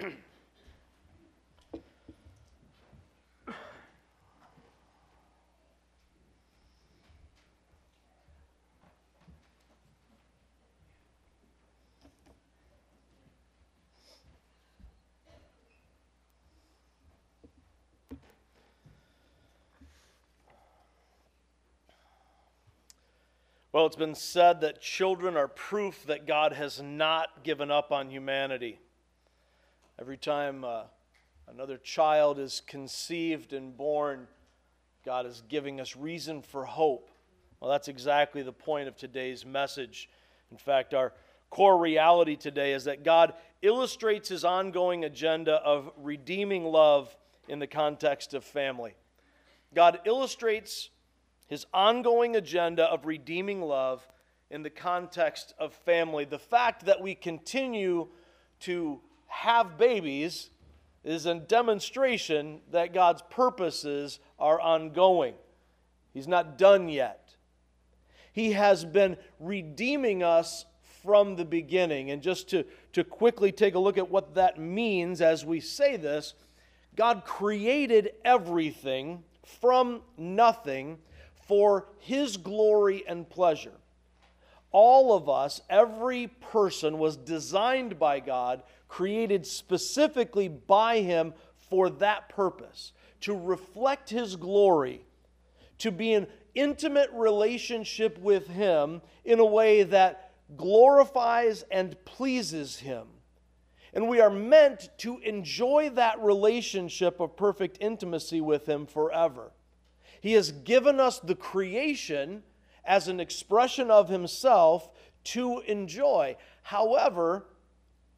Well, it's been said that children are proof that God has not given up on humanity. Every time uh, another child is conceived and born, God is giving us reason for hope. Well, that's exactly the point of today's message. In fact, our core reality today is that God illustrates his ongoing agenda of redeeming love in the context of family. God illustrates his ongoing agenda of redeeming love in the context of family. The fact that we continue to have babies is a demonstration that God's purposes are ongoing. He's not done yet. He has been redeeming us from the beginning. And just to, to quickly take a look at what that means as we say this, God created everything from nothing for His glory and pleasure. All of us, every person, was designed by God, created specifically by Him for that purpose to reflect His glory, to be in intimate relationship with Him in a way that glorifies and pleases Him. And we are meant to enjoy that relationship of perfect intimacy with Him forever. He has given us the creation as an expression of Himself to enjoy. However,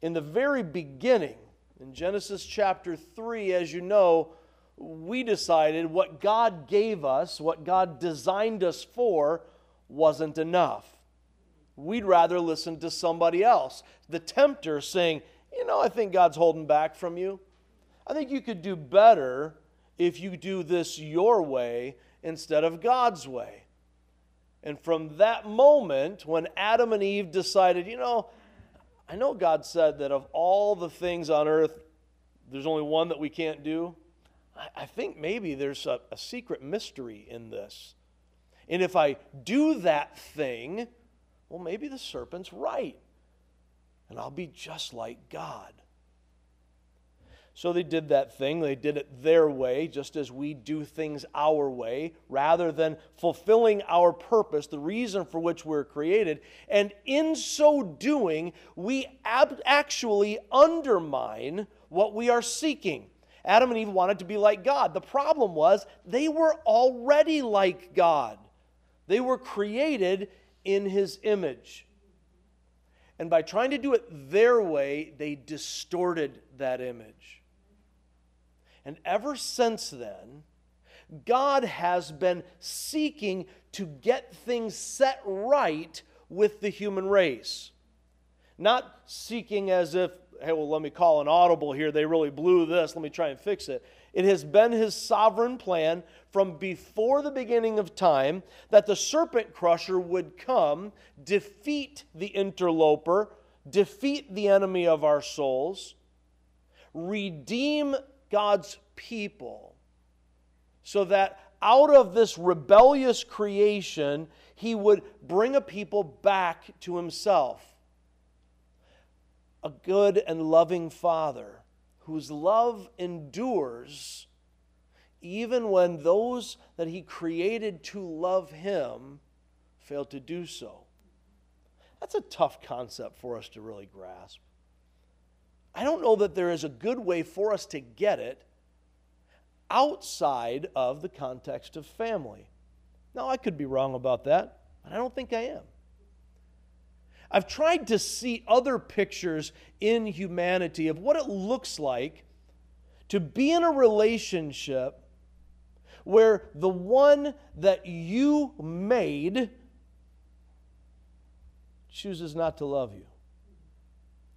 in the very beginning, in Genesis chapter 3, as you know, we decided what God gave us, what God designed us for, wasn't enough. We'd rather listen to somebody else. The tempter saying, You know, I think God's holding back from you. I think you could do better if you do this your way instead of God's way. And from that moment, when Adam and Eve decided, you know, I know God said that of all the things on earth, there's only one that we can't do. I think maybe there's a, a secret mystery in this. And if I do that thing, well, maybe the serpent's right. And I'll be just like God. So they did that thing. They did it their way, just as we do things our way, rather than fulfilling our purpose, the reason for which we're created. And in so doing, we ab- actually undermine what we are seeking. Adam and Eve wanted to be like God. The problem was they were already like God, they were created in His image. And by trying to do it their way, they distorted that image. And ever since then, God has been seeking to get things set right with the human race. Not seeking as if, hey, well, let me call an audible here. They really blew this. Let me try and fix it. It has been his sovereign plan from before the beginning of time that the serpent crusher would come, defeat the interloper, defeat the enemy of our souls, redeem God's people so that out of this rebellious creation, he would bring a people back to himself. A good and loving Father whose love endures even when those that he created to love him fail to do so. That's a tough concept for us to really grasp. I don't know that there is a good way for us to get it outside of the context of family. Now, I could be wrong about that, but I don't think I am. I've tried to see other pictures in humanity of what it looks like to be in a relationship where the one that you made chooses not to love you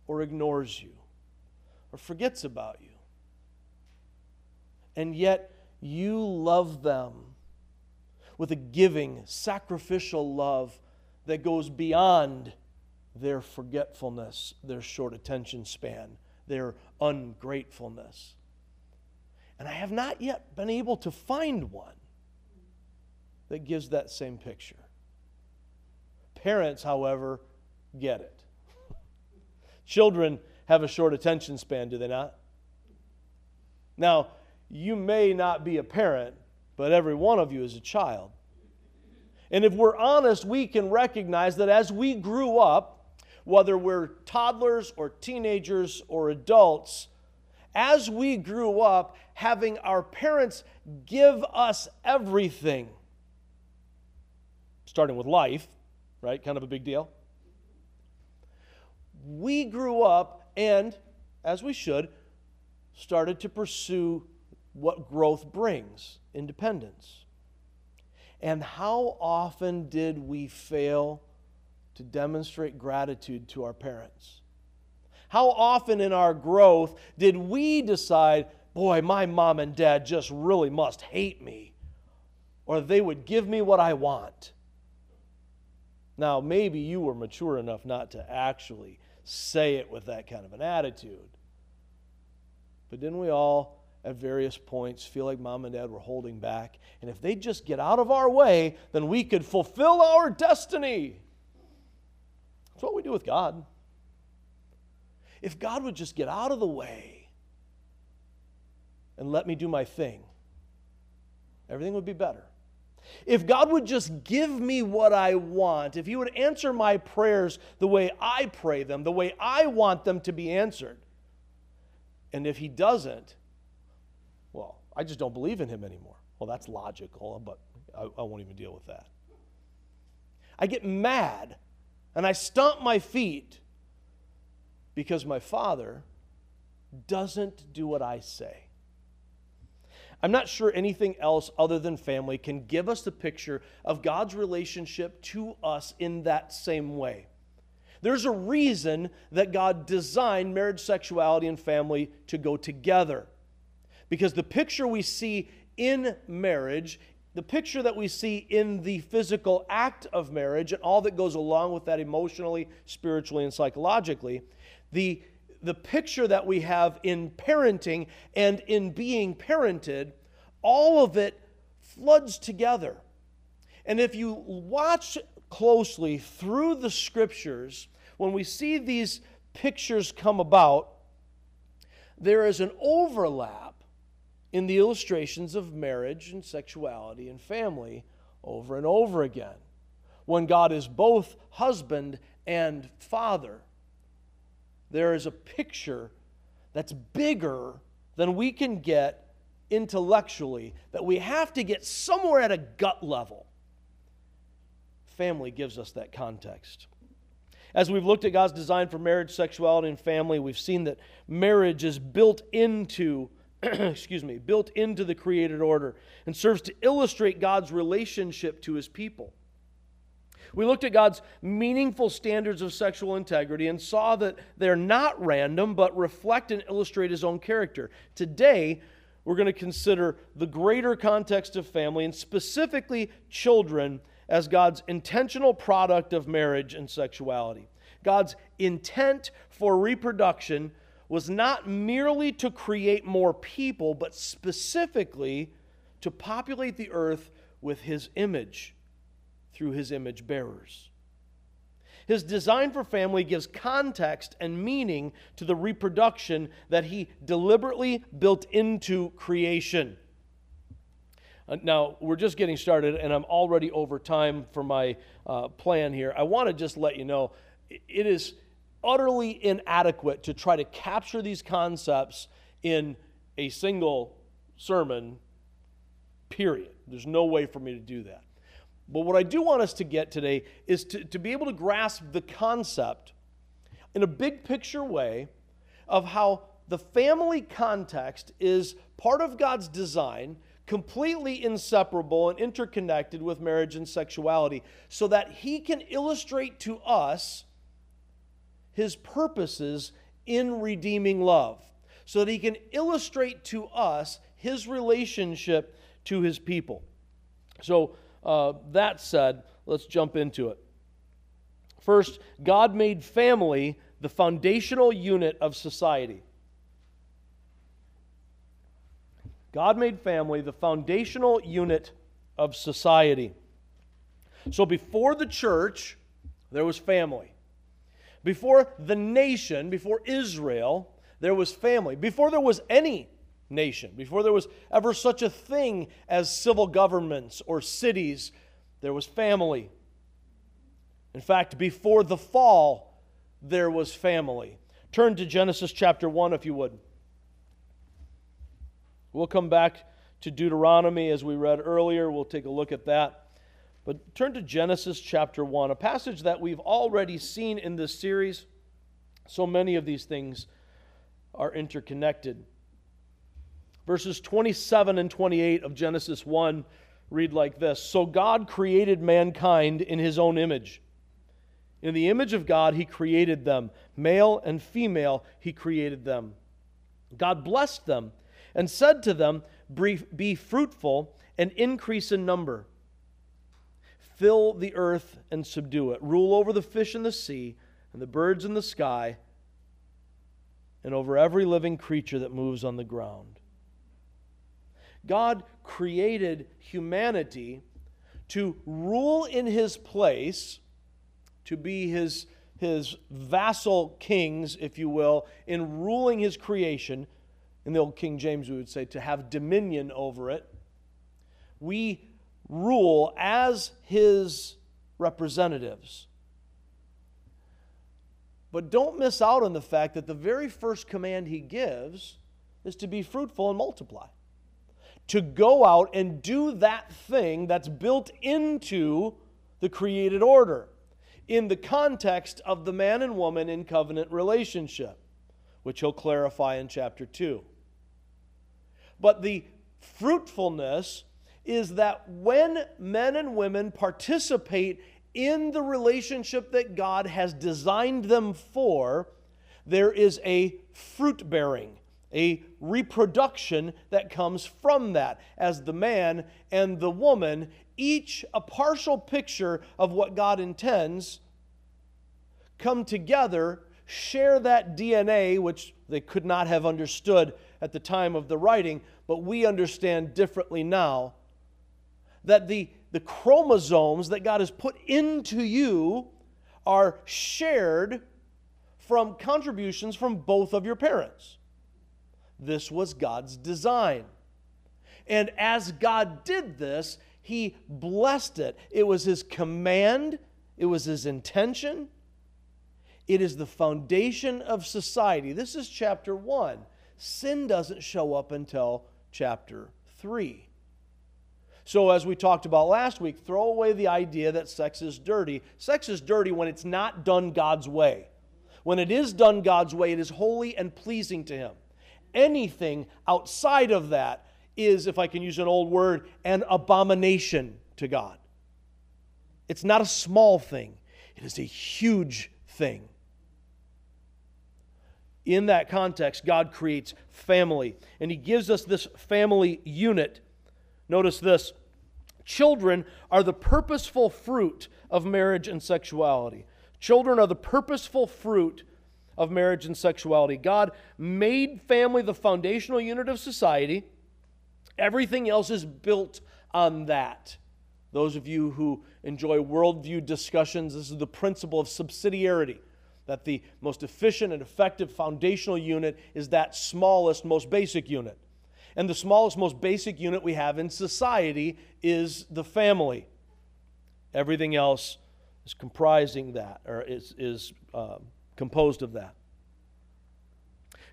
or ignores you or forgets about you. And yet you love them with a giving, sacrificial love that goes beyond their forgetfulness, their short attention span, their ungratefulness. And I have not yet been able to find one that gives that same picture. Parents, however, get it. Children have a short attention span, do they not? Now, you may not be a parent, but every one of you is a child. And if we're honest, we can recognize that as we grew up, whether we're toddlers or teenagers or adults, as we grew up, having our parents give us everything, starting with life, right? Kind of a big deal. We grew up and, as we should, started to pursue what growth brings independence. And how often did we fail to demonstrate gratitude to our parents? How often in our growth did we decide, boy, my mom and dad just really must hate me, or they would give me what I want? Now, maybe you were mature enough not to actually say it with that kind of an attitude. But didn't we all, at various points, feel like mom and dad were holding back? And if they just get out of our way, then we could fulfill our destiny. That's what we do with God. If God would just get out of the way and let me do my thing, everything would be better. If God would just give me what I want, if He would answer my prayers the way I pray them, the way I want them to be answered, and if He doesn't, well, I just don't believe in Him anymore. Well, that's logical, but I, I won't even deal with that. I get mad and I stomp my feet because my Father doesn't do what I say. I'm not sure anything else other than family can give us the picture of God's relationship to us in that same way. There's a reason that God designed marriage, sexuality, and family to go together. Because the picture we see in marriage, the picture that we see in the physical act of marriage, and all that goes along with that emotionally, spiritually, and psychologically, the the picture that we have in parenting and in being parented, all of it floods together. And if you watch closely through the scriptures, when we see these pictures come about, there is an overlap in the illustrations of marriage and sexuality and family over and over again. When God is both husband and father there is a picture that's bigger than we can get intellectually, that we have to get somewhere at a gut level. Family gives us that context. As we've looked at God's design for marriage, sexuality, and family, we've seen that marriage is built into excuse me, built into the created order and serves to illustrate God's relationship to his people. We looked at God's meaningful standards of sexual integrity and saw that they're not random, but reflect and illustrate his own character. Today, we're going to consider the greater context of family and specifically children as God's intentional product of marriage and sexuality. God's intent for reproduction was not merely to create more people, but specifically to populate the earth with his image through his image bearers. His design for family gives context and meaning to the reproduction that he deliberately built into creation. Uh, now, we're just getting started, and I'm already over time for my uh, plan here. I want to just let you know it is utterly inadequate to try to capture these concepts in a single sermon, period. There's no way for me to do that. But what I do want us to get today is to, to be able to grasp the concept in a big picture way of how the family context is part of God's design, completely inseparable and interconnected with marriage and sexuality, so that He can illustrate to us His purposes in redeeming love, so that He can illustrate to us His relationship to His people. So, uh, that said, let's jump into it. First, God made family the foundational unit of society. God made family the foundational unit of society. So before the church, there was family. Before the nation, before Israel, there was family. Before there was any nation, before there was ever such a thing as civil governments or cities, there was family. In fact, before the fall, there was family. Turn to Genesis chapter 1, if you would. We'll come back to Deuteronomy as we read earlier. We'll take a look at that. But turn to Genesis chapter 1, a passage that we've already seen in this series. So many of these things are interconnected. Verses 27 and 28 of Genesis 1 read like this So God created mankind in his own image. In the image of God, he created them. Male and female, he created them. God blessed them and said to them, Be fruitful and increase in number. Fill the earth and subdue it. Rule over the fish in the sea and the birds in the sky and over every living creature that moves on the ground. God created humanity to rule in his place, to be his, his vassal kings, if you will, in ruling his creation. In the old King James, we would say to have dominion over it. We rule as his representatives. But don't miss out on the fact that the very first command he gives is to be fruitful and multiply to go out and do that thing that's built into the created order in the context of the man and woman in covenant relationship, which he'll clarify in chapter 2. But the fruitfulness is that when men and women participate in the relationship that God has designed them for, there is a fruit bearing a reproduction that comes from that, as the man and the woman, each a partial picture of what God intends, come together, share that DNA, which they could not have understood at the time of the writing, but we understand differently now. That the, the chromosomes that God has put into you are shared from contributions from both of your parents. This was God's design. And as God did this, He blessed it. It was His command, it was His intention. It is the foundation of society. This is chapter 1. Sin doesn't show up until chapter 3. So, as we talked about last week, throw away the idea that sex is dirty. Sex is dirty when it's not done God's way. When it is done God's way, it is holy and pleasing to Him anything outside of that is, if I can use an old word, an abomination to God. It's not a small thing, it is a huge thing. In that context, God creates family, and He gives us this family unit. Notice this children are the purposeful fruit of marriage and sexuality. Children are the purposeful fruit of marriage and sexuality. God made family the foundational unit of society. Everything else is built on that. Those of you who enjoy worldview discussions, this is the principle of subsidiarity that the most efficient and effective foundational unit is that smallest, most basic unit. And the smallest, most basic unit we have in society is the family. Everything else is comprising that, or is, is um, composed of that.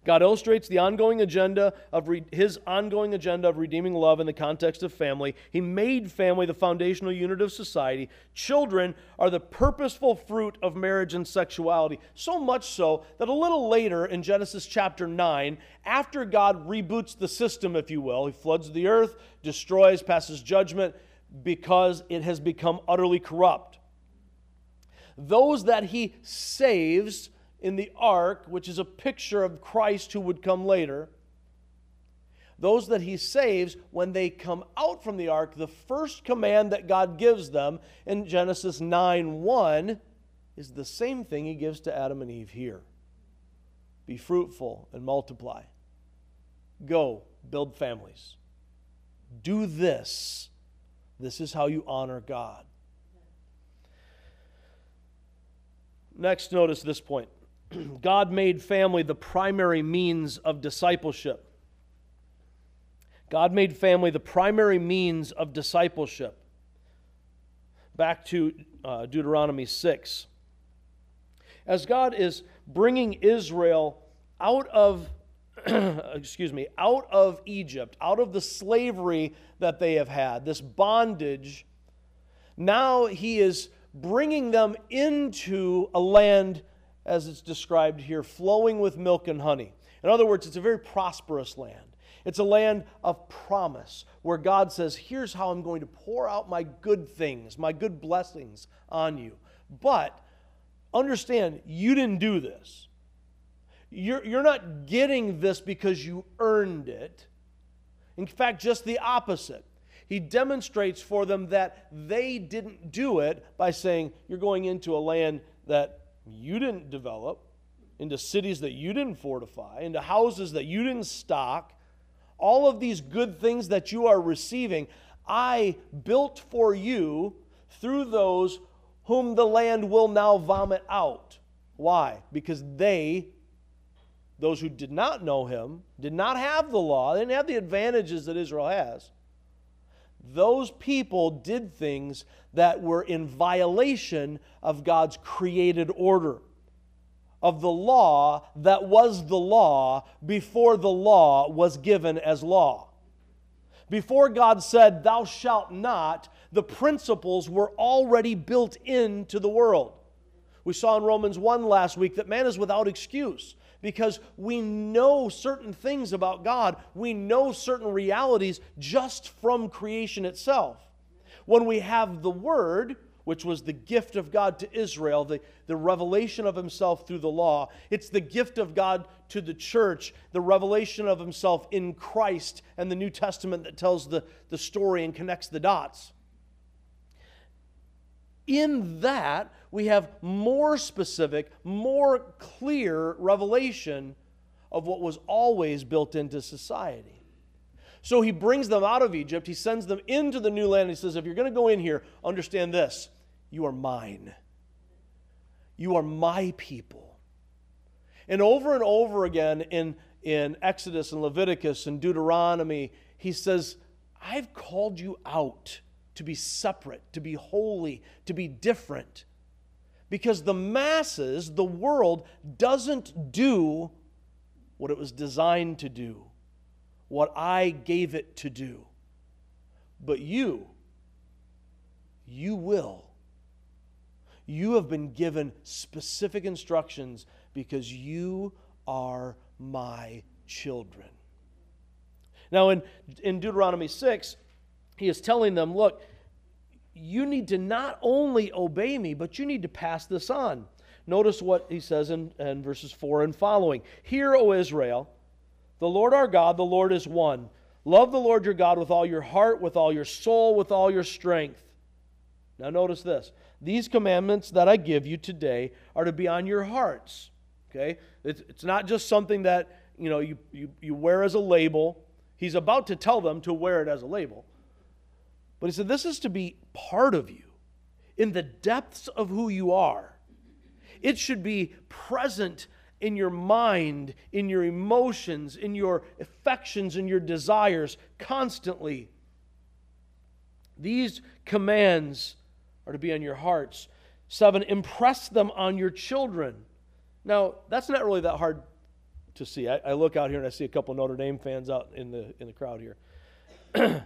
God illustrates the ongoing agenda of re- his ongoing agenda of redeeming love in the context of family. He made family the foundational unit of society. Children are the purposeful fruit of marriage and sexuality. So much so that a little later in Genesis chapter 9, after God reboots the system, if you will, he floods the earth, destroys, passes judgment because it has become utterly corrupt those that he saves in the ark, which is a picture of Christ who would come later, those that he saves, when they come out from the ark, the first command that God gives them in Genesis 9 1 is the same thing he gives to Adam and Eve here be fruitful and multiply. Go, build families. Do this. This is how you honor God. Next, notice this point God made family the primary means of discipleship. God made family the primary means of discipleship. Back to uh, Deuteronomy 6. As God is bringing Israel out of excuse me, out of Egypt, out of the slavery that they have had, this bondage, now he is bringing them into a land, as it's described here, flowing with milk and honey. In other words, it's a very prosperous land. It's a land of promise where God says, Here's how I'm going to pour out my good things, my good blessings on you. But understand, you didn't do this. You're, you're not getting this because you earned it. In fact, just the opposite. He demonstrates for them that they didn't do it by saying, You're going into a land that you didn't develop, into cities that you didn't fortify, into houses that you didn't stock. All of these good things that you are receiving, I built for you through those whom the land will now vomit out. Why? Because they those who did not know him, did not have the law, they didn't have the advantages that Israel has, those people did things that were in violation of God's created order, of the law that was the law before the law was given as law. Before God said, Thou shalt not, the principles were already built into the world. We saw in Romans 1 last week that man is without excuse because we know certain things about God. We know certain realities just from creation itself. When we have the Word, which was the gift of God to Israel, the, the revelation of Himself through the law, it's the gift of God to the church, the revelation of Himself in Christ and the New Testament that tells the, the story and connects the dots. In that, we have more specific, more clear revelation of what was always built into society. So he brings them out of Egypt, he sends them into the new land, and he says, If you're going to go in here, understand this you are mine. You are my people. And over and over again in, in Exodus and Leviticus and Deuteronomy, he says, I've called you out to be separate, to be holy, to be different. Because the masses, the world, doesn't do what it was designed to do, what I gave it to do. But you, you will. You have been given specific instructions because you are my children. Now, in, in Deuteronomy 6, he is telling them, look, you need to not only obey me, but you need to pass this on. Notice what he says in, in verses 4 and following. Hear, O Israel, the Lord our God, the Lord is one. Love the Lord your God with all your heart, with all your soul, with all your strength. Now, notice this. These commandments that I give you today are to be on your hearts. Okay? It's, it's not just something that you know you, you, you wear as a label. He's about to tell them to wear it as a label. But he said, This is to be part of you in the depths of who you are. It should be present in your mind, in your emotions, in your affections, in your desires constantly. These commands are to be on your hearts. Seven, impress them on your children. Now, that's not really that hard to see. I, I look out here and I see a couple Notre Dame fans out in the, in the crowd here.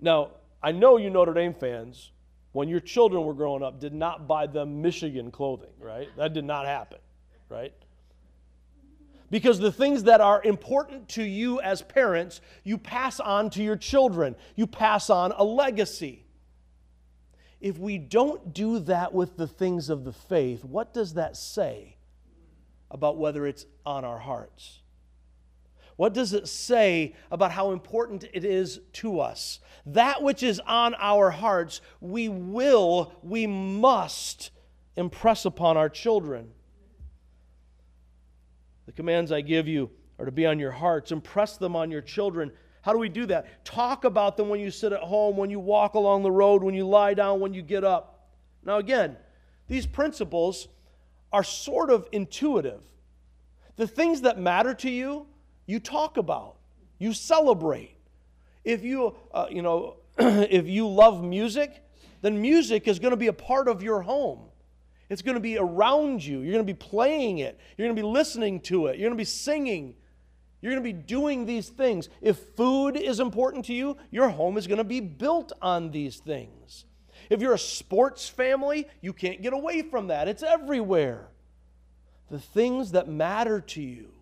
now, I know you Notre Dame fans, when your children were growing up, did not buy them Michigan clothing, right? That did not happen, right? Because the things that are important to you as parents, you pass on to your children. You pass on a legacy. If we don't do that with the things of the faith, what does that say about whether it's on our hearts? What does it say about how important it is to us? That which is on our hearts, we will, we must impress upon our children. The commands I give you are to be on your hearts. Impress them on your children. How do we do that? Talk about them when you sit at home, when you walk along the road, when you lie down, when you get up. Now, again, these principles are sort of intuitive. The things that matter to you, you talk about, you celebrate. If you, uh, you know, if you love music, then music is going to be a part of your home. It's going to be around you. You're going to be playing it. You're going to be listening to it. You're going to be singing. You're going to be doing these things. If food is important to you, your home is going to be built on these things. If you're a sports family, you can't get away from that. It's everywhere. The things that matter to you,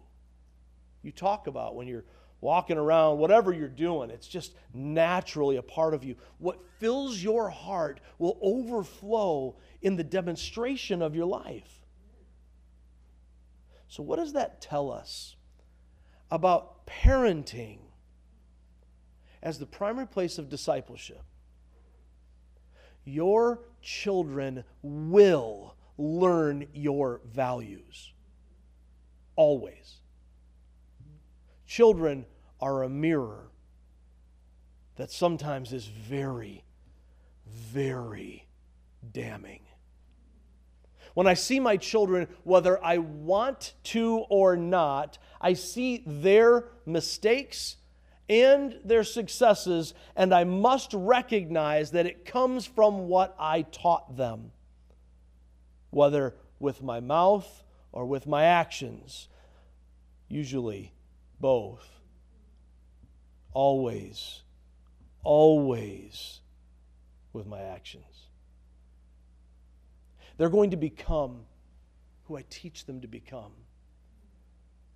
you talk about when you're walking around, whatever you're doing, it's just naturally a part of you. What fills your heart will overflow in the demonstration of your life. So, what does that tell us about parenting as the primary place of discipleship? Your children will learn your values. Always. Children are a mirror that sometimes is very, very damning. When I see my children, whether I want to or not, I see their mistakes and their successes, and I must recognize that it comes from what I taught them, whether with my mouth or with my actions. Usually, both. Always, always with my actions. They're going to become who I teach them to become.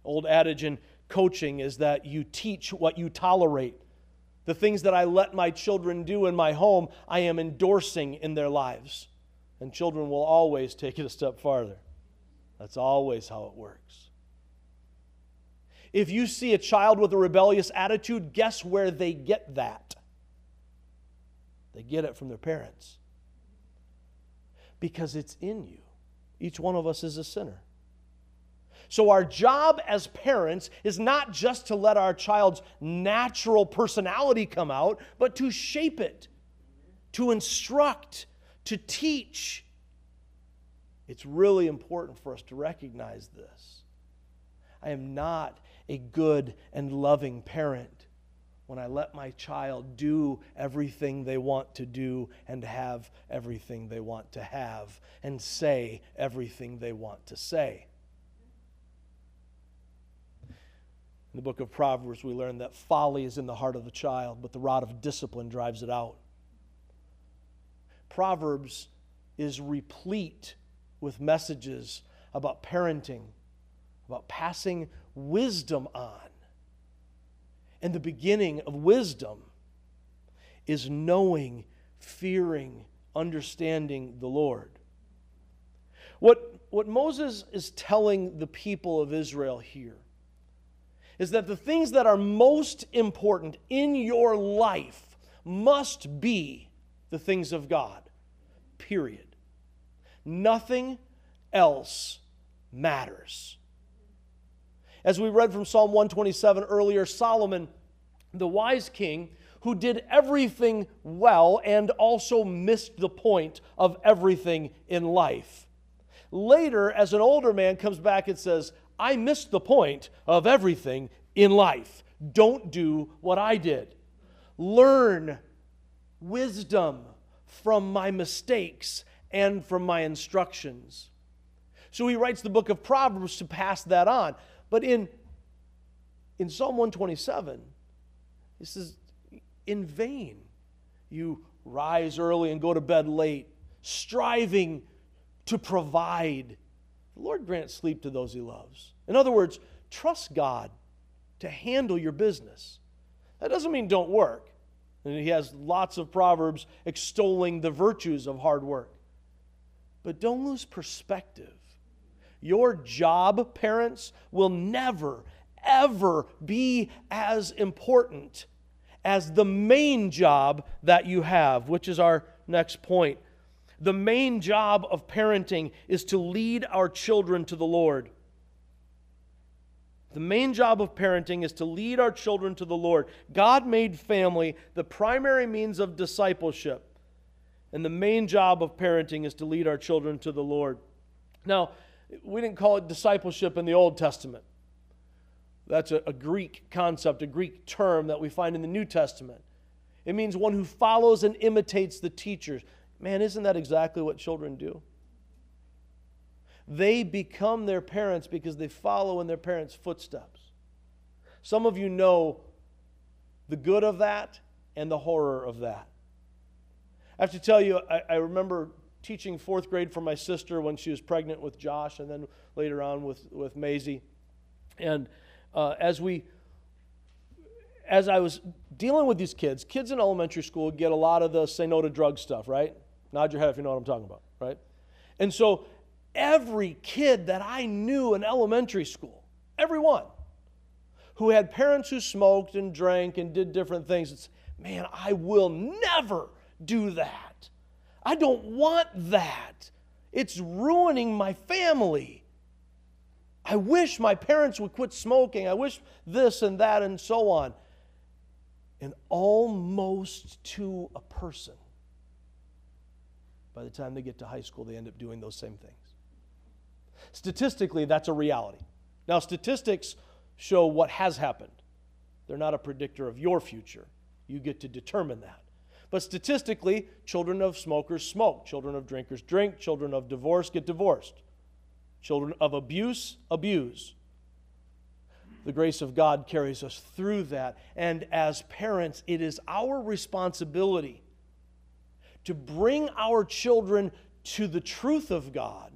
Old adage in coaching is that you teach what you tolerate. The things that I let my children do in my home, I am endorsing in their lives. And children will always take it a step farther. That's always how it works. If you see a child with a rebellious attitude, guess where they get that? They get it from their parents. Because it's in you. Each one of us is a sinner. So, our job as parents is not just to let our child's natural personality come out, but to shape it, to instruct, to teach. It's really important for us to recognize this. I am not a good and loving parent when I let my child do everything they want to do and have everything they want to have and say everything they want to say. In the book of Proverbs, we learn that folly is in the heart of the child, but the rod of discipline drives it out. Proverbs is replete with messages about parenting, about passing wisdom on. And the beginning of wisdom is knowing, fearing, understanding the Lord. What, what Moses is telling the people of Israel here is that the things that are most important in your life must be the things of God, period. Nothing else matters. As we read from Psalm 127 earlier, Solomon, the wise king, who did everything well and also missed the point of everything in life. Later, as an older man, comes back and says, I missed the point of everything in life. Don't do what I did. Learn wisdom from my mistakes and from my instructions. So he writes the book of Proverbs to pass that on. But in, in Psalm 127, he says, In vain you rise early and go to bed late, striving to provide. The Lord grants sleep to those he loves. In other words, trust God to handle your business. That doesn't mean don't work. And he has lots of proverbs extolling the virtues of hard work. But don't lose perspective. Your job, parents, will never, ever be as important as the main job that you have, which is our next point. The main job of parenting is to lead our children to the Lord. The main job of parenting is to lead our children to the Lord. God made family the primary means of discipleship. And the main job of parenting is to lead our children to the Lord. Now, we didn't call it discipleship in the Old Testament. That's a, a, Greek concept, a Greek term that we find in the New Testament. It means one who follows and imitates the teachers. Man, isn't that exactly what children do? They become their parents because they follow in their parents' footsteps. Some of you know the good of that and the horror of that. I have to tell you, I, I remember teaching fourth grade for my sister when she was pregnant with Josh, and then later on with, with Maisie. And uh, as we, as I was dealing with these kids, kids in elementary school get a lot of the say no to drug stuff, right? Nod your head if you know what I'm talking about, right? And so every kid that I knew in elementary school, everyone who had parents who smoked and drank and did different things, it's, man, I will never do that. I don't want that. It's ruining my family. I wish my parents would quit smoking. I wish this and that and so on. And almost to a person, by the time they get to high school, they end up doing those same things. Statistically, that's a reality. Now, statistics show what has happened, they're not a predictor of your future. You get to determine that. But statistically, children of smokers smoke, children of drinkers drink, children of divorce get divorced, children of abuse abuse. The grace of God carries us through that. And as parents, it is our responsibility to bring our children to the truth of God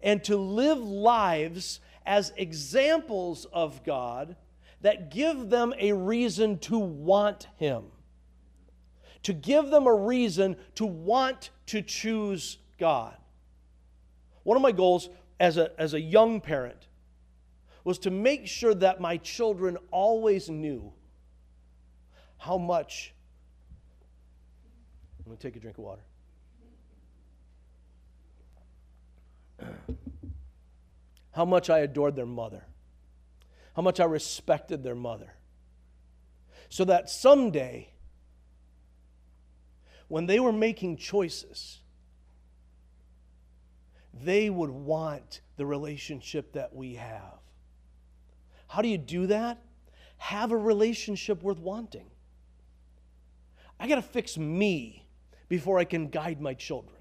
and to live lives as examples of God that give them a reason to want Him, to give them a reason to want to choose God. One of my goals as a, as a young parent was to make sure that my children always knew how much. I'm going to take a drink of water. how much I adored their mother, how much I respected their mother. So that someday, when they were making choices, they would want the relationship that we have. How do you do that? Have a relationship worth wanting. I got to fix me before I can guide my children.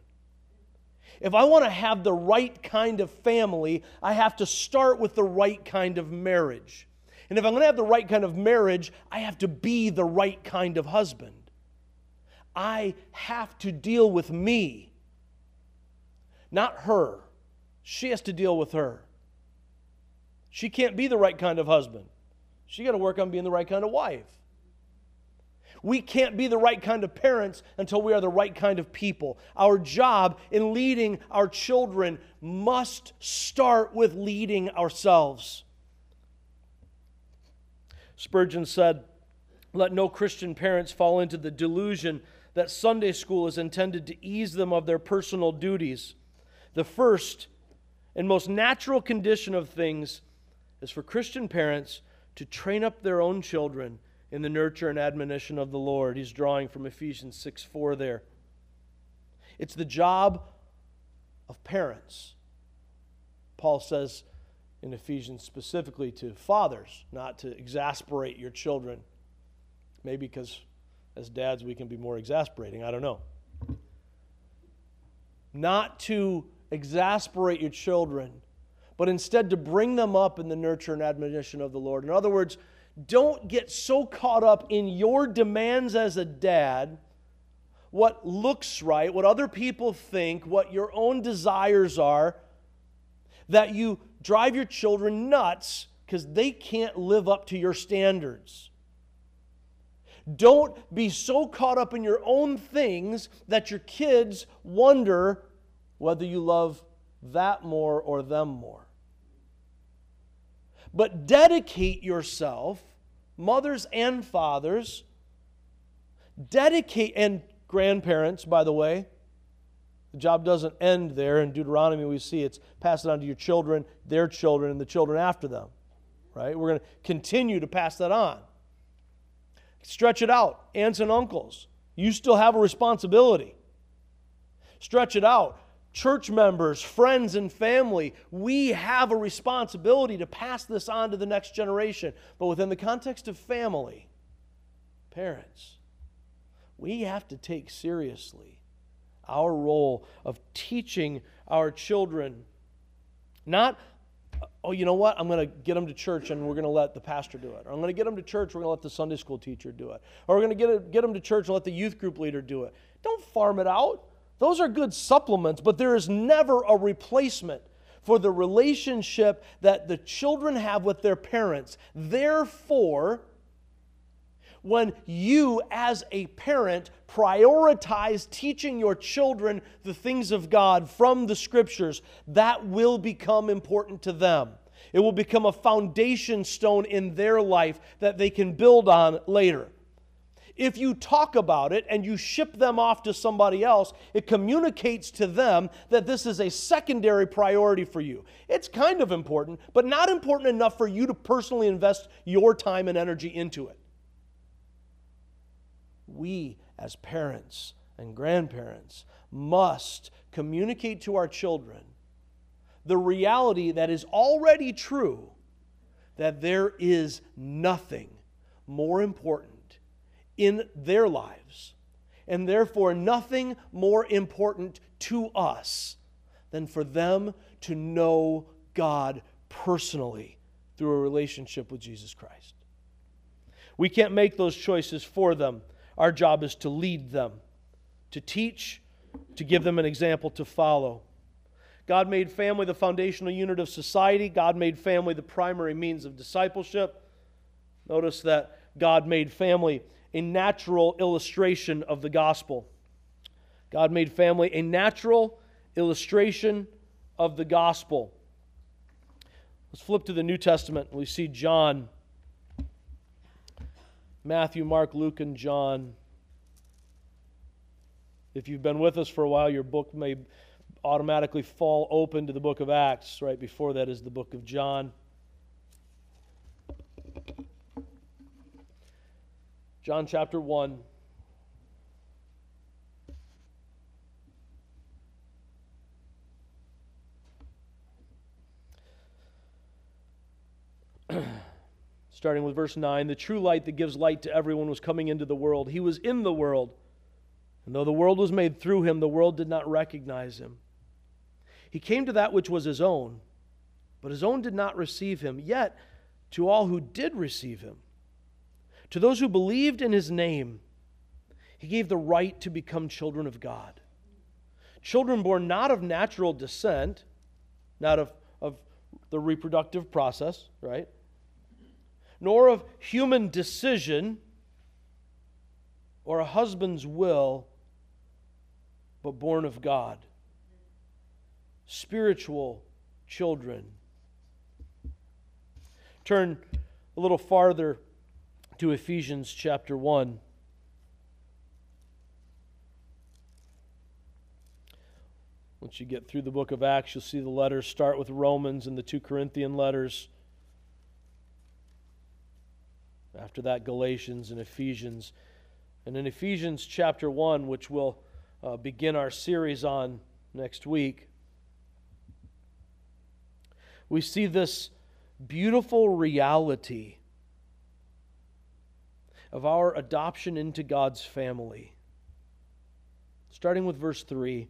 If I want to have the right kind of family, I have to start with the right kind of marriage. And if I'm going to have the right kind of marriage, I have to be the right kind of husband. I have to deal with me, not her. She has to deal with her. She can't be the right kind of husband. She got to work on being the right kind of wife. We can't be the right kind of parents until we are the right kind of people. Our job in leading our children must start with leading ourselves. Spurgeon said, Let no Christian parents fall into the delusion that Sunday school is intended to ease them of their personal duties. The first and most natural condition of things is for Christian parents to train up their own children in the nurture and admonition of the Lord. He's drawing from Ephesians 6 4 there. It's the job of parents. Paul says in Ephesians specifically to fathers, not to exasperate your children. Maybe because as dads we can be more exasperating. I don't know. Not to exasperate your children, but instead to bring them up in the nurture and admonition of the Lord. In other words, don't get so caught up in your demands as a dad, what looks right, what other people think, what your own desires are, that you drive your children nuts because they can't live up to your standards. Don't be so caught up in your own things that your kids wonder whether you love that more or them more but dedicate yourself, mothers and fathers, dedicate, and grandparents, by the way. The job doesn't end there. In Deuteronomy, we see it's pass it on to your children, their children, and the children after them. right? We're going to continue to pass that on. Stretch it out. Aunts and uncles, you still have a responsibility. Stretch it out. Church members, friends, and family, we have a responsibility to pass this on to the next generation. But within the context of family, parents, we have to take seriously our role of teaching our children not oh, you know what? I'm going to get them to church and we're going to let the pastor do it. Or I'm going to get them to church, we're going to let the Sunday school teacher do it. Or we're going to get, get them to church and let the youth group leader do it. Don't farm it out. Those are good supplements, but there is never a replacement for the relationship that the children have with their parents. Therefore, when you, as a parent, prioritize teaching your children the things of God from the scriptures, that will become important to them. It will become a foundation stone in their life that they can build on later. If you talk about it and you ship them off to somebody else, it communicates to them that this is a secondary priority for you. It's kind of important, but not important enough for you to personally invest your time and energy into it we as parents and grandparents must communicate to our children the reality that is already true that there is nothing more important in their lives, and therefore nothing more important to us than for them to know God personally through a relationship with Jesus Christ. We can't make those choices for them our job is to lead them, to teach, to give them an example to follow. God made family the foundational unit of society. God made family the primary means of discipleship. Notice that God made family a natural illustration of the gospel. God made family a natural illustration of the gospel. Let's flip to the New Testament. We see John Matthew, Mark, Luke, and John. If you've been with us for a while, your book may automatically fall open to the book of Acts. Right before that is the book of John. John chapter 1. starting with verse 9 the true light that gives light to everyone was coming into the world. He was in the world. And though the world was made through him, the world did not recognize him. He came to that which was his own, but his own did not receive him. Yet, to all who did receive him, to those who believed in his name, he gave the right to become children of God. Children born not of natural descent, not of, of the reproductive process, right? Nor of human decision or a husband's will, but born of God. Spiritual children. Turn a little farther to Ephesians chapter 1. Once you get through the book of Acts, you'll see the letters start with Romans and the two Corinthian letters. After that, Galatians and Ephesians. And in Ephesians chapter 1, which we'll uh, begin our series on next week, we see this beautiful reality of our adoption into God's family. Starting with verse 3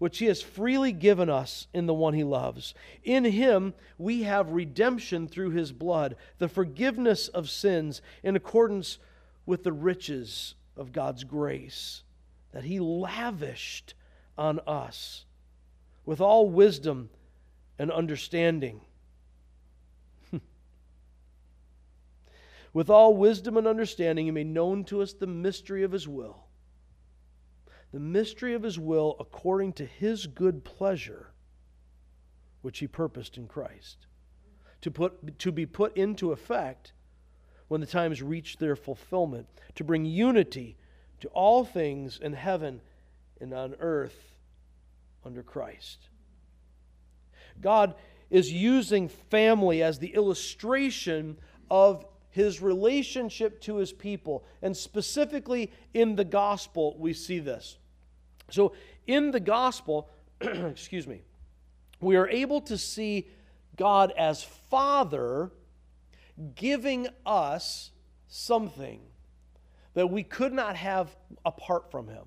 which he has freely given us in the one he loves. In him we have redemption through his blood, the forgiveness of sins in accordance with the riches of God's grace that he lavished on us with all wisdom and understanding. with all wisdom and understanding, he made known to us the mystery of his will. The mystery of his will according to his good pleasure, which he purposed in Christ, to, put, to be put into effect when the times reach their fulfillment, to bring unity to all things in heaven and on earth under Christ. God is using family as the illustration of his relationship to his people. And specifically in the gospel, we see this. So, in the gospel, excuse me, we are able to see God as Father giving us something that we could not have apart from Him.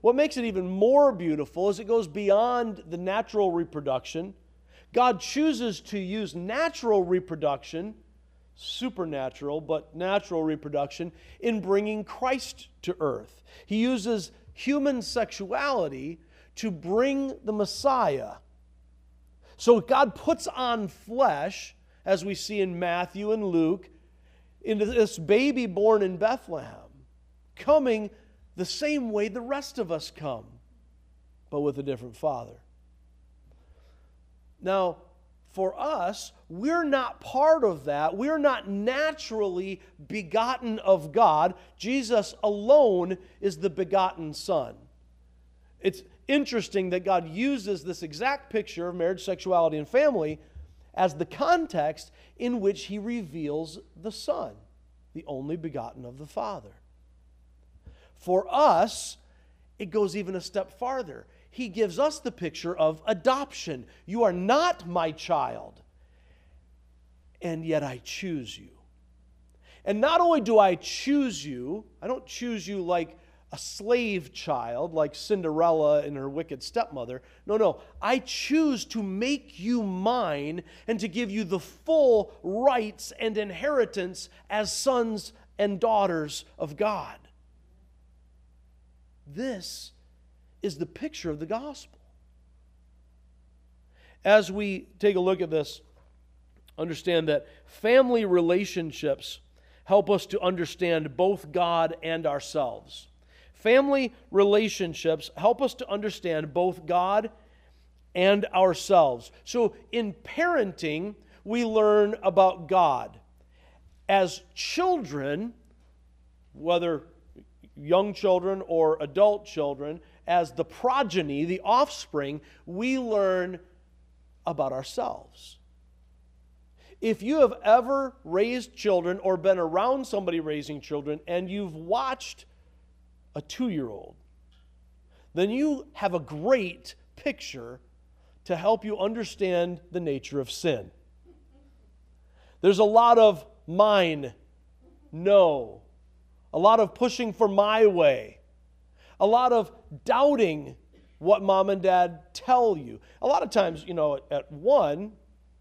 What makes it even more beautiful is it goes beyond the natural reproduction. God chooses to use natural reproduction, supernatural, but natural reproduction, in bringing Christ to earth. He uses human sexuality to bring the Messiah. So God puts on flesh as we see in Matthew and Luke, into this baby born in Bethlehem, coming the same way the rest of us come, but with a different father. Now, for us, we're not part of that. We're not naturally begotten of God. Jesus alone is the begotten Son. It's interesting that God uses this exact picture of marriage, sexuality, and family as the context in which he reveals the Son, the only begotten of the Father. For us, it goes even a step farther. He gives us the picture of adoption. You are not my child, and yet I choose you. And not only do I choose you, I don't choose you like a slave child like Cinderella and her wicked stepmother. No, no. I choose to make you mine and to give you the full rights and inheritance as sons and daughters of God. This is the picture of the gospel. As we take a look at this, understand that family relationships help us to understand both God and ourselves. Family relationships help us to understand both God and ourselves. So, in parenting, we learn about God. As children, whether young children or adult children, as the progeny, the offspring, we learn about ourselves. If you have ever raised children or been around somebody raising children and you've watched a two year old, then you have a great picture to help you understand the nature of sin. There's a lot of mine, no, a lot of pushing for my way, a lot of doubting what mom and dad tell you. A lot of times, you know, at one,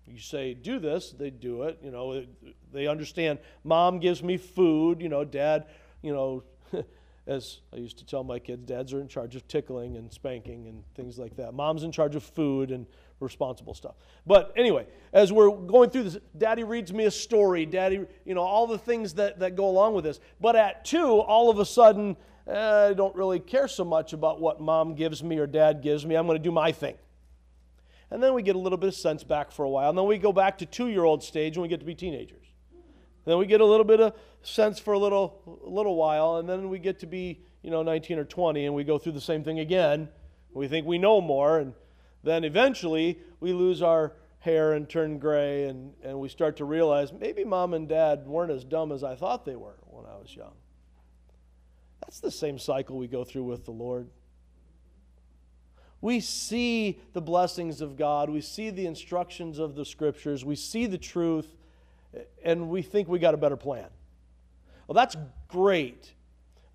you say, do this, they do it. You know, they understand mom gives me food, you know, dad, you know, as I used to tell my kids, dads are in charge of tickling and spanking and things like that. Mom's in charge of food and responsible stuff. But anyway, as we're going through this, daddy reads me a story, daddy, you know, all the things that, that go along with this. But at two, all of a sudden, eh, I don't really care so much about what mom gives me or dad gives me. I'm going to do my thing. And then we get a little bit of sense back for a while. And then we go back to two year old stage and we get to be teenagers. Then we get a little bit of sense for a little, a little while, and then we get to be, you know, 19 or 20, and we go through the same thing again. We think we know more, and then eventually we lose our hair and turn gray, and, and we start to realize maybe mom and dad weren't as dumb as I thought they were when I was young. That's the same cycle we go through with the Lord. We see the blessings of God, we see the instructions of the scriptures, we see the truth and we think we got a better plan. Well, that's great,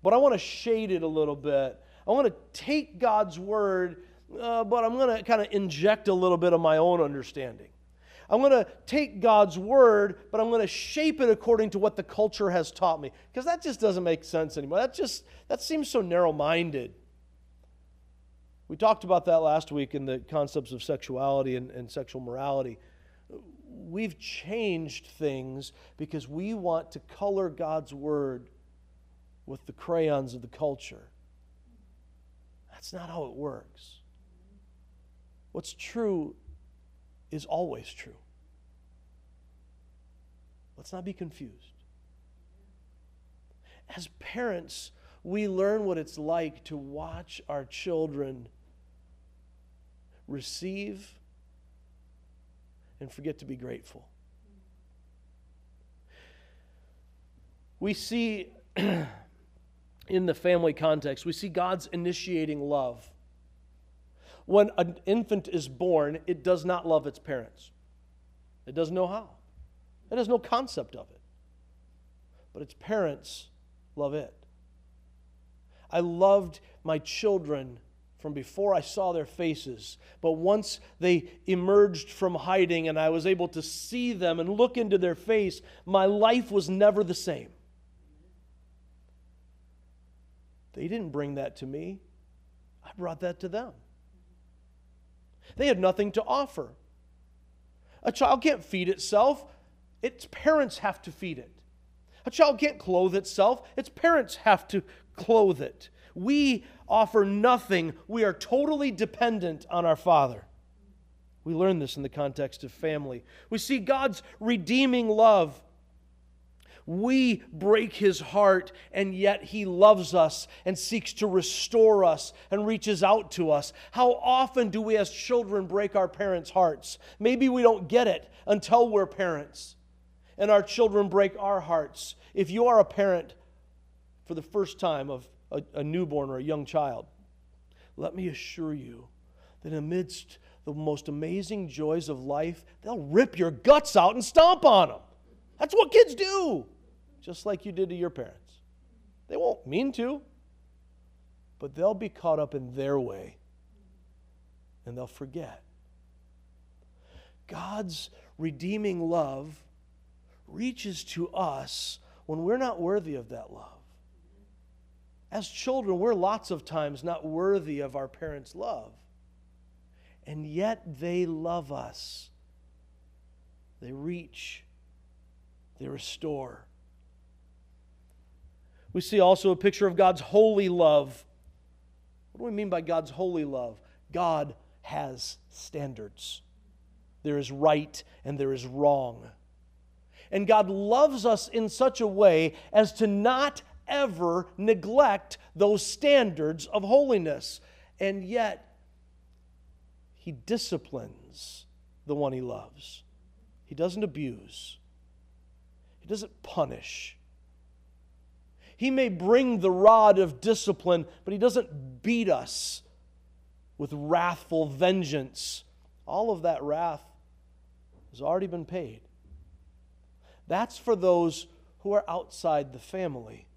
but I want to shade it a little bit. I want to take God's word, uh, but I'm going to kind of inject a little bit of my own understanding. I'm going to take God's word, but I'm going to shape it according to what the culture has taught me. Because that just doesn't make sense anymore. That just that seems so narrow-minded. We talked about that last week in the concepts of sexuality and, and sexual morality we've changed things because we want to color God's word with the crayons of the culture. That's not how it works. What's true is always true. Let's not be confused. As parents, we learn what it's like to watch our children receive and forget to be grateful. We see in the family context, we see God's initiating love. When an infant is born, it does not love its parents, it doesn't know how, it has no concept of it. But its parents love it. I loved my children from before I saw their faces. But once they emerged from hiding and I was able to see them and look into their face, my life was never the same. They didn't bring that to me, I brought that to them. They had nothing to offer. A child can't feed itself, its parents have to feed it. A child can't clothe itself, its parents have to clothe it. We offer nothing, we are totally dependent on our Father. We learn this in the context of family. We see God's redeeming love. We break his heart, and yet he loves us and seeks to restore us and reaches out to us. How often do we as children break our parents' hearts? Maybe we don't get it until we're parents, and our children break our hearts. If you are a parent for the first time of a, a newborn or a young child, let me assure you that amidst the most amazing joys of life, they'll rip your guts out and stomp on them. That's what kids do, just like you did to your parents. They won't mean to, but they'll be caught up in their way and they'll forget. God's redeeming love reaches to us when we're not worthy of that love. As children, we're lots of times not worthy of our parents' love. And yet they love us. They reach, they restore. We see also a picture of God's holy love. What do we mean by God's holy love? God has standards. There is right and there is wrong. And God loves us in such a way as to not ever neglect those standards of holiness. And yet, he disciplines the one he loves. He doesn't abuse, he doesn't punish. He may bring the rod of discipline, but he doesn't beat us with wrathful vengeance. All of that wrath has already been paid. That's for those who are outside the family.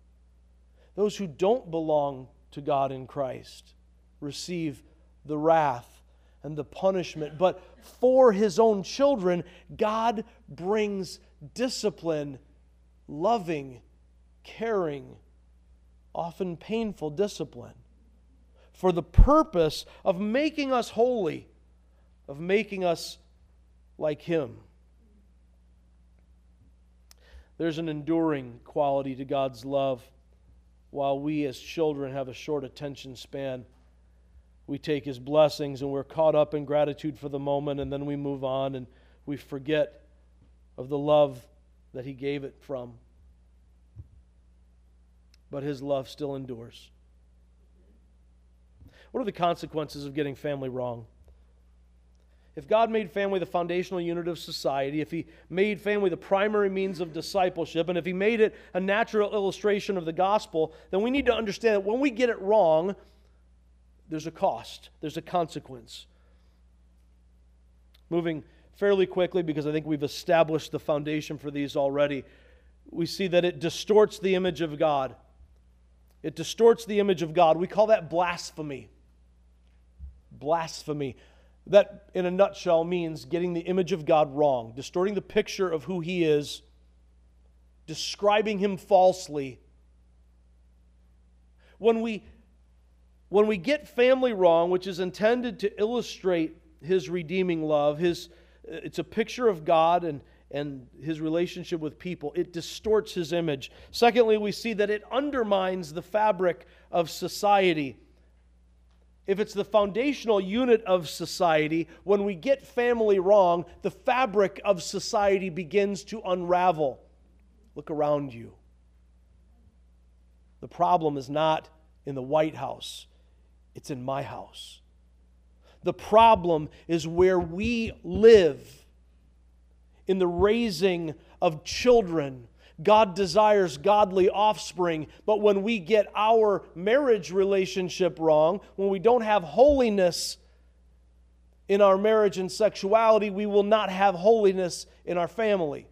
Those who don't belong to God in Christ receive the wrath and the punishment. But for his own children, God brings discipline, loving, caring, often painful discipline, for the purpose of making us holy, of making us like him. There's an enduring quality to God's love while we as children have a short attention span. We take his blessings and we're caught up in gratitude for the moment, and then we move on and we forget of the love that he gave it from. But his love still endures. What are the consequences of getting family wrong? If God made family the foundational unit of society, if He made family the primary means of discipleship, and if He made it a natural illustration of the gospel, then we need to understand that when we get it wrong, there's a cost, there's a consequence. Moving fairly quickly, because I think we've established the foundation for these already, we see that it distorts the image of God. It distorts the image of God. We call that blasphemy. Blasphemy. That, in a nutshell, means getting the image of God wrong, distorting the picture of who He is, describing Him falsely. When we, when we get family wrong, which is intended to illustrate His redeeming love, His it's a picture of God and, and his relationship with people. It distorts his image. Secondly, we see that it undermines the fabric of society. If it's the foundational unit of society, when we get family wrong, the fabric of society begins to unravel. Look around you. The problem is not in the White House, it's in my house. The problem is where we live in the raising of children. God desires godly offspring, but when we get our marriage relationship wrong, when we don't have holiness in our marriage and sexuality, we will not have holiness in our family.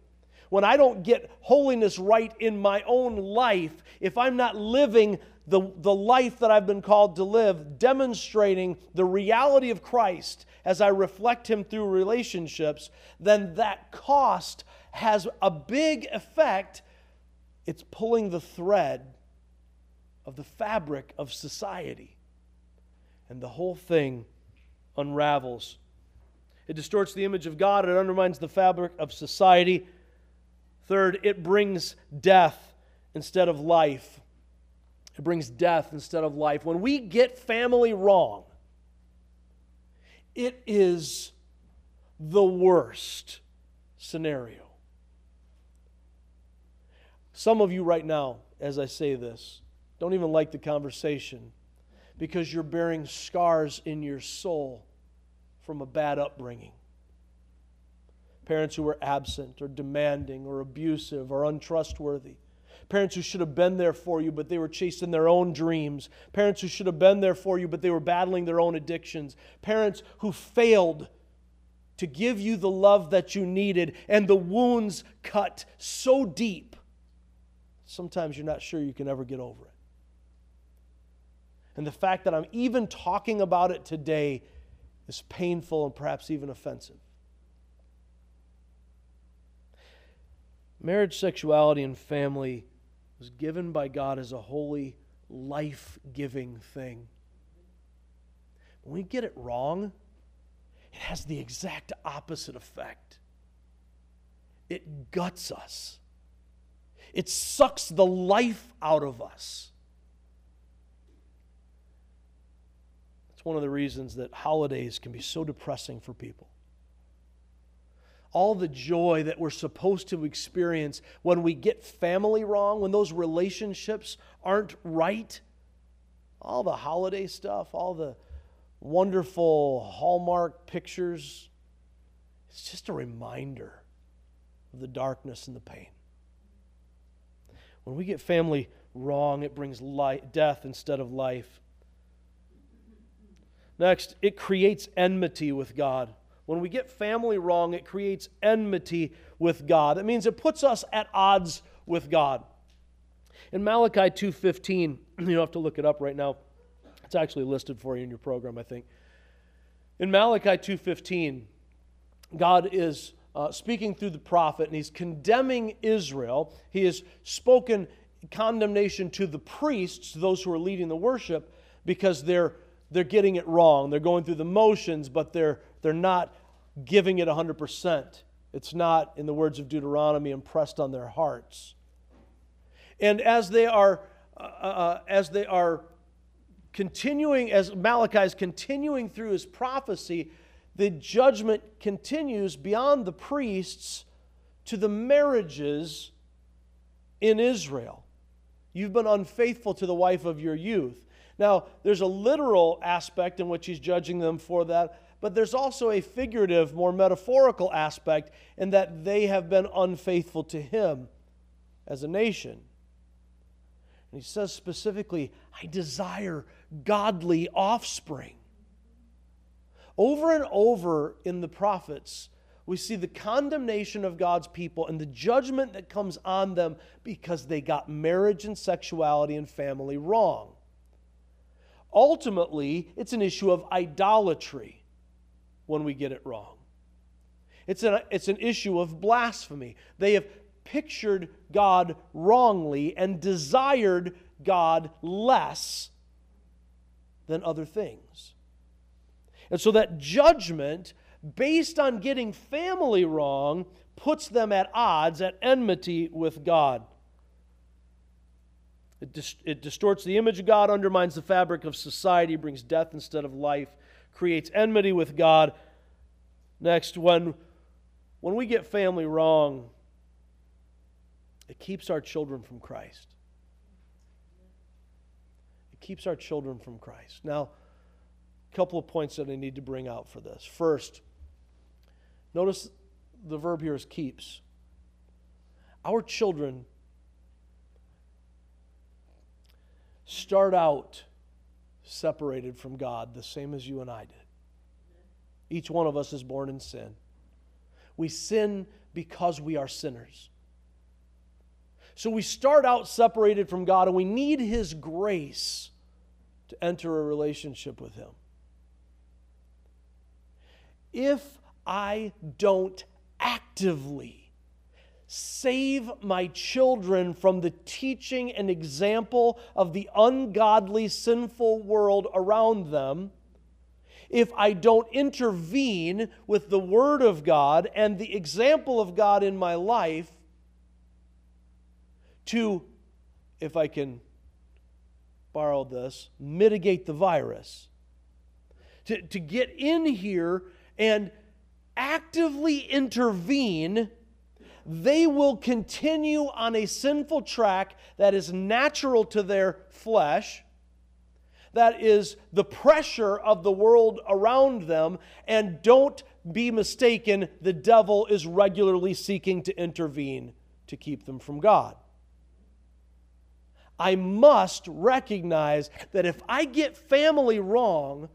When I don't get holiness right in my own life, if I'm not living the, the life that I've been called to live, demonstrating the reality of Christ as I reflect Him through relationships, then that cost has a big effect. It's pulling the thread of the fabric of society. And the whole thing unravels. It distorts the image of God, it undermines the fabric of society. Third, it brings death instead of life. It brings death instead of life. When we get family wrong, it is the worst scenario. Some of you, right now, as I say this, don't even like the conversation because you're bearing scars in your soul from a bad upbringing. Parents who were absent or demanding or abusive or untrustworthy Parents who should have been there for you, but they were chasing their own dreams. Parents who should have been there for you, but they were battling their own addictions. Parents who failed to give you the love that you needed, and the wounds cut so deep, sometimes you're not sure you can ever get over it. And the fact that I'm even talking about it today is painful and perhaps even offensive. Marriage, sexuality, and family was given by God as a holy, life giving thing. When we get it wrong, it has the exact opposite effect. It guts us, it sucks the life out of us. It's one of the reasons that holidays can be so depressing for people all the joy that we're supposed to experience when we get family wrong, when those relationships aren't right. All the holiday stuff, all the wonderful Hallmark pictures, it's just a reminder of the darkness and the pain. When we get family wrong, it brings life, death instead of life. Next, it creates enmity with God. When we get family wrong, it creates enmity with God. It means it puts us at odds with God. In Malachi 2:15, you don't have to look it up right now. It's actually listed for you in your program, I think. In Malachi 2:15, God is uh, speaking through the prophet and he's condemning Israel. He has spoken condemnation to the priests, those who are leading the worship, because they're they're getting it wrong. They're going through the motions, but they're they're not giving it 100%. It's not, in the words of Deuteronomy, impressed on their hearts. And as they are, uh, uh, uh, as they are continuing, as Malachi is continuing through his prophecy, the judgment continues beyond the priests to the marriages in Israel. You've been unfaithful to the wife of your youth. Now, there's a literal aspect in which he's judging them for that, but there's also a figurative, more metaphorical aspect in that they have been unfaithful to him as a nation. And he says specifically, I desire godly offspring. Over and over in the prophets, we see the condemnation of God's people and the judgment that comes on them because they got marriage and sexuality and family wrong. Ultimately, it's an issue of idolatry when we get it wrong. It's an, it's an issue of blasphemy. They have pictured God wrongly and desired God less than other things. And so that judgment based on getting family wrong puts them at odds, at enmity with God. It, it distorts the image of God, undermines the fabric of society, brings death instead of life, creates enmity with God. Next, when, when we get family wrong, it keeps our children from Christ. It keeps our children from Christ. Now, a couple of points that I need to bring out for this. First, notice the verb here is keeps. Our children start out separated from God the same as you and I did. Each one of us is born in sin. We sin because we are sinners. So we start out separated from God and we need His grace to enter a relationship with Him. If I don't actively save my children from the teaching and example of the ungodly, sinful world around them, if I don't intervene with the Word of God and the example of God in my life to, if I can borrow this, mitigate the virus, to, to get in here and actively intervene they will continue on a sinful track that is natural to their flesh, that is the pressure of the world around them, and don't be mistaken, the devil is regularly seeking to intervene to keep them from God. I must recognize that if I get family wrong,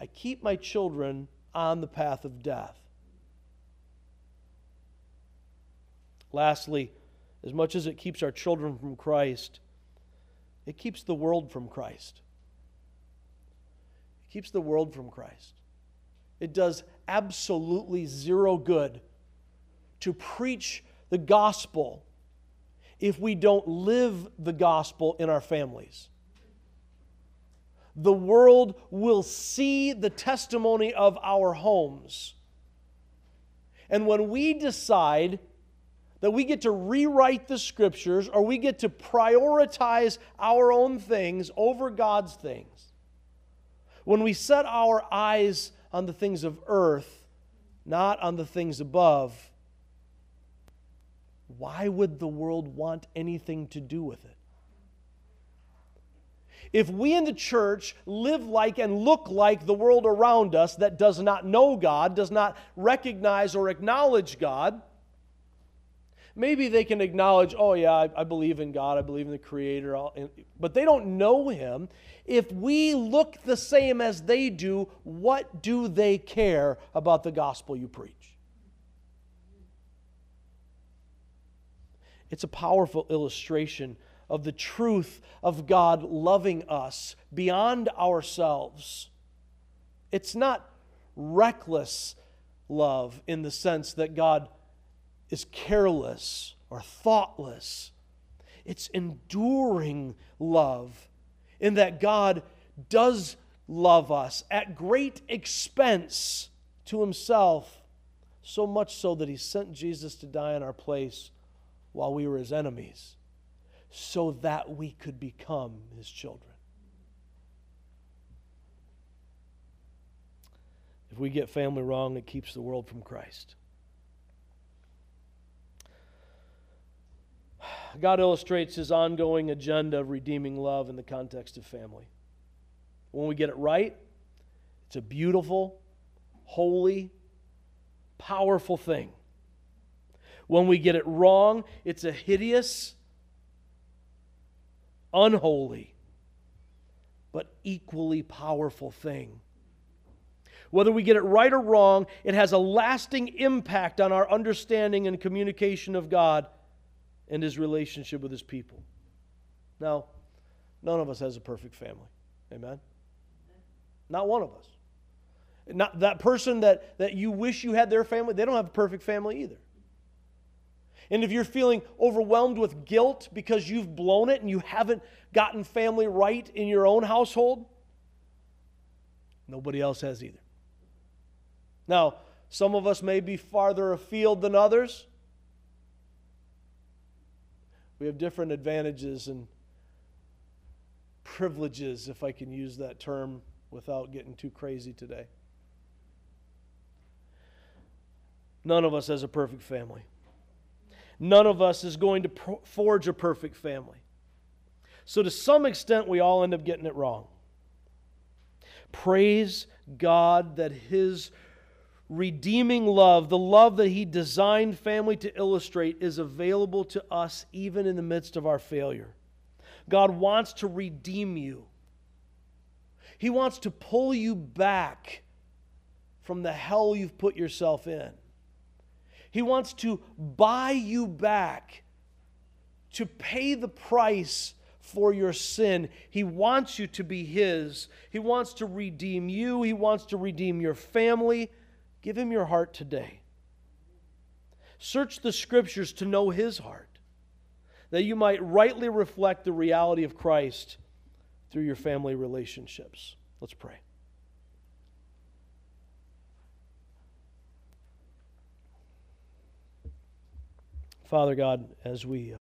I keep my children on the path of death. Lastly, as much as it keeps our children from Christ, it keeps the world from Christ. It keeps the world from Christ. It does absolutely zero good to preach the gospel if we don't live the gospel in our families. The world will see the testimony of our homes. And when we decide that we get to rewrite the scriptures or we get to prioritize our own things over God's things. When we set our eyes on the things of earth, not on the things above, why would the world want anything to do with it? If we in the church live like and look like the world around us that does not know God, does not recognize or acknowledge God, maybe they can acknowledge, oh, yeah, I, I believe in God, I believe in the Creator, but they don't know Him. If we look the same as they do, what do they care about the gospel you preach? It's a powerful illustration of the truth of God loving us beyond ourselves. It's not reckless love in the sense that God is careless or thoughtless. It's enduring love in that God does love us at great expense to himself, so much so that he sent Jesus to die in our place while we were his enemies, so that we could become his children. If we get family wrong, it keeps the world from Christ. God illustrates his ongoing agenda of redeeming love in the context of family. When we get it right, it's a beautiful, holy, powerful thing. When we get it wrong, it's a hideous, unholy, but equally powerful thing. Whether we get it right or wrong, it has a lasting impact on our understanding and communication of God and his relationship with his people. Now, none of us has a perfect family. Amen? Not one of us. Not that person that, that you wish you had their family, they don't have a perfect family either. And if you're feeling overwhelmed with guilt because you've blown it and you haven't gotten family right in your own household, nobody else has either. Now, some of us may be farther afield than others. We have different advantages and privileges, if I can use that term without getting too crazy today. None of us has a perfect family. None of us is going to forge a perfect family. So, to some extent, we all end up getting it wrong. Praise God that His redeeming love, the love that He designed family to illustrate, is available to us even in the midst of our failure. God wants to redeem you, He wants to pull you back from the hell you've put yourself in. He wants to buy you back to pay the price for your sin. He wants you to be His. He wants to redeem you. He wants to redeem your family. Give Him your heart today. Search the Scriptures to know His heart, that you might rightly reflect the reality of Christ through your family relationships. Let's pray. Father God, as we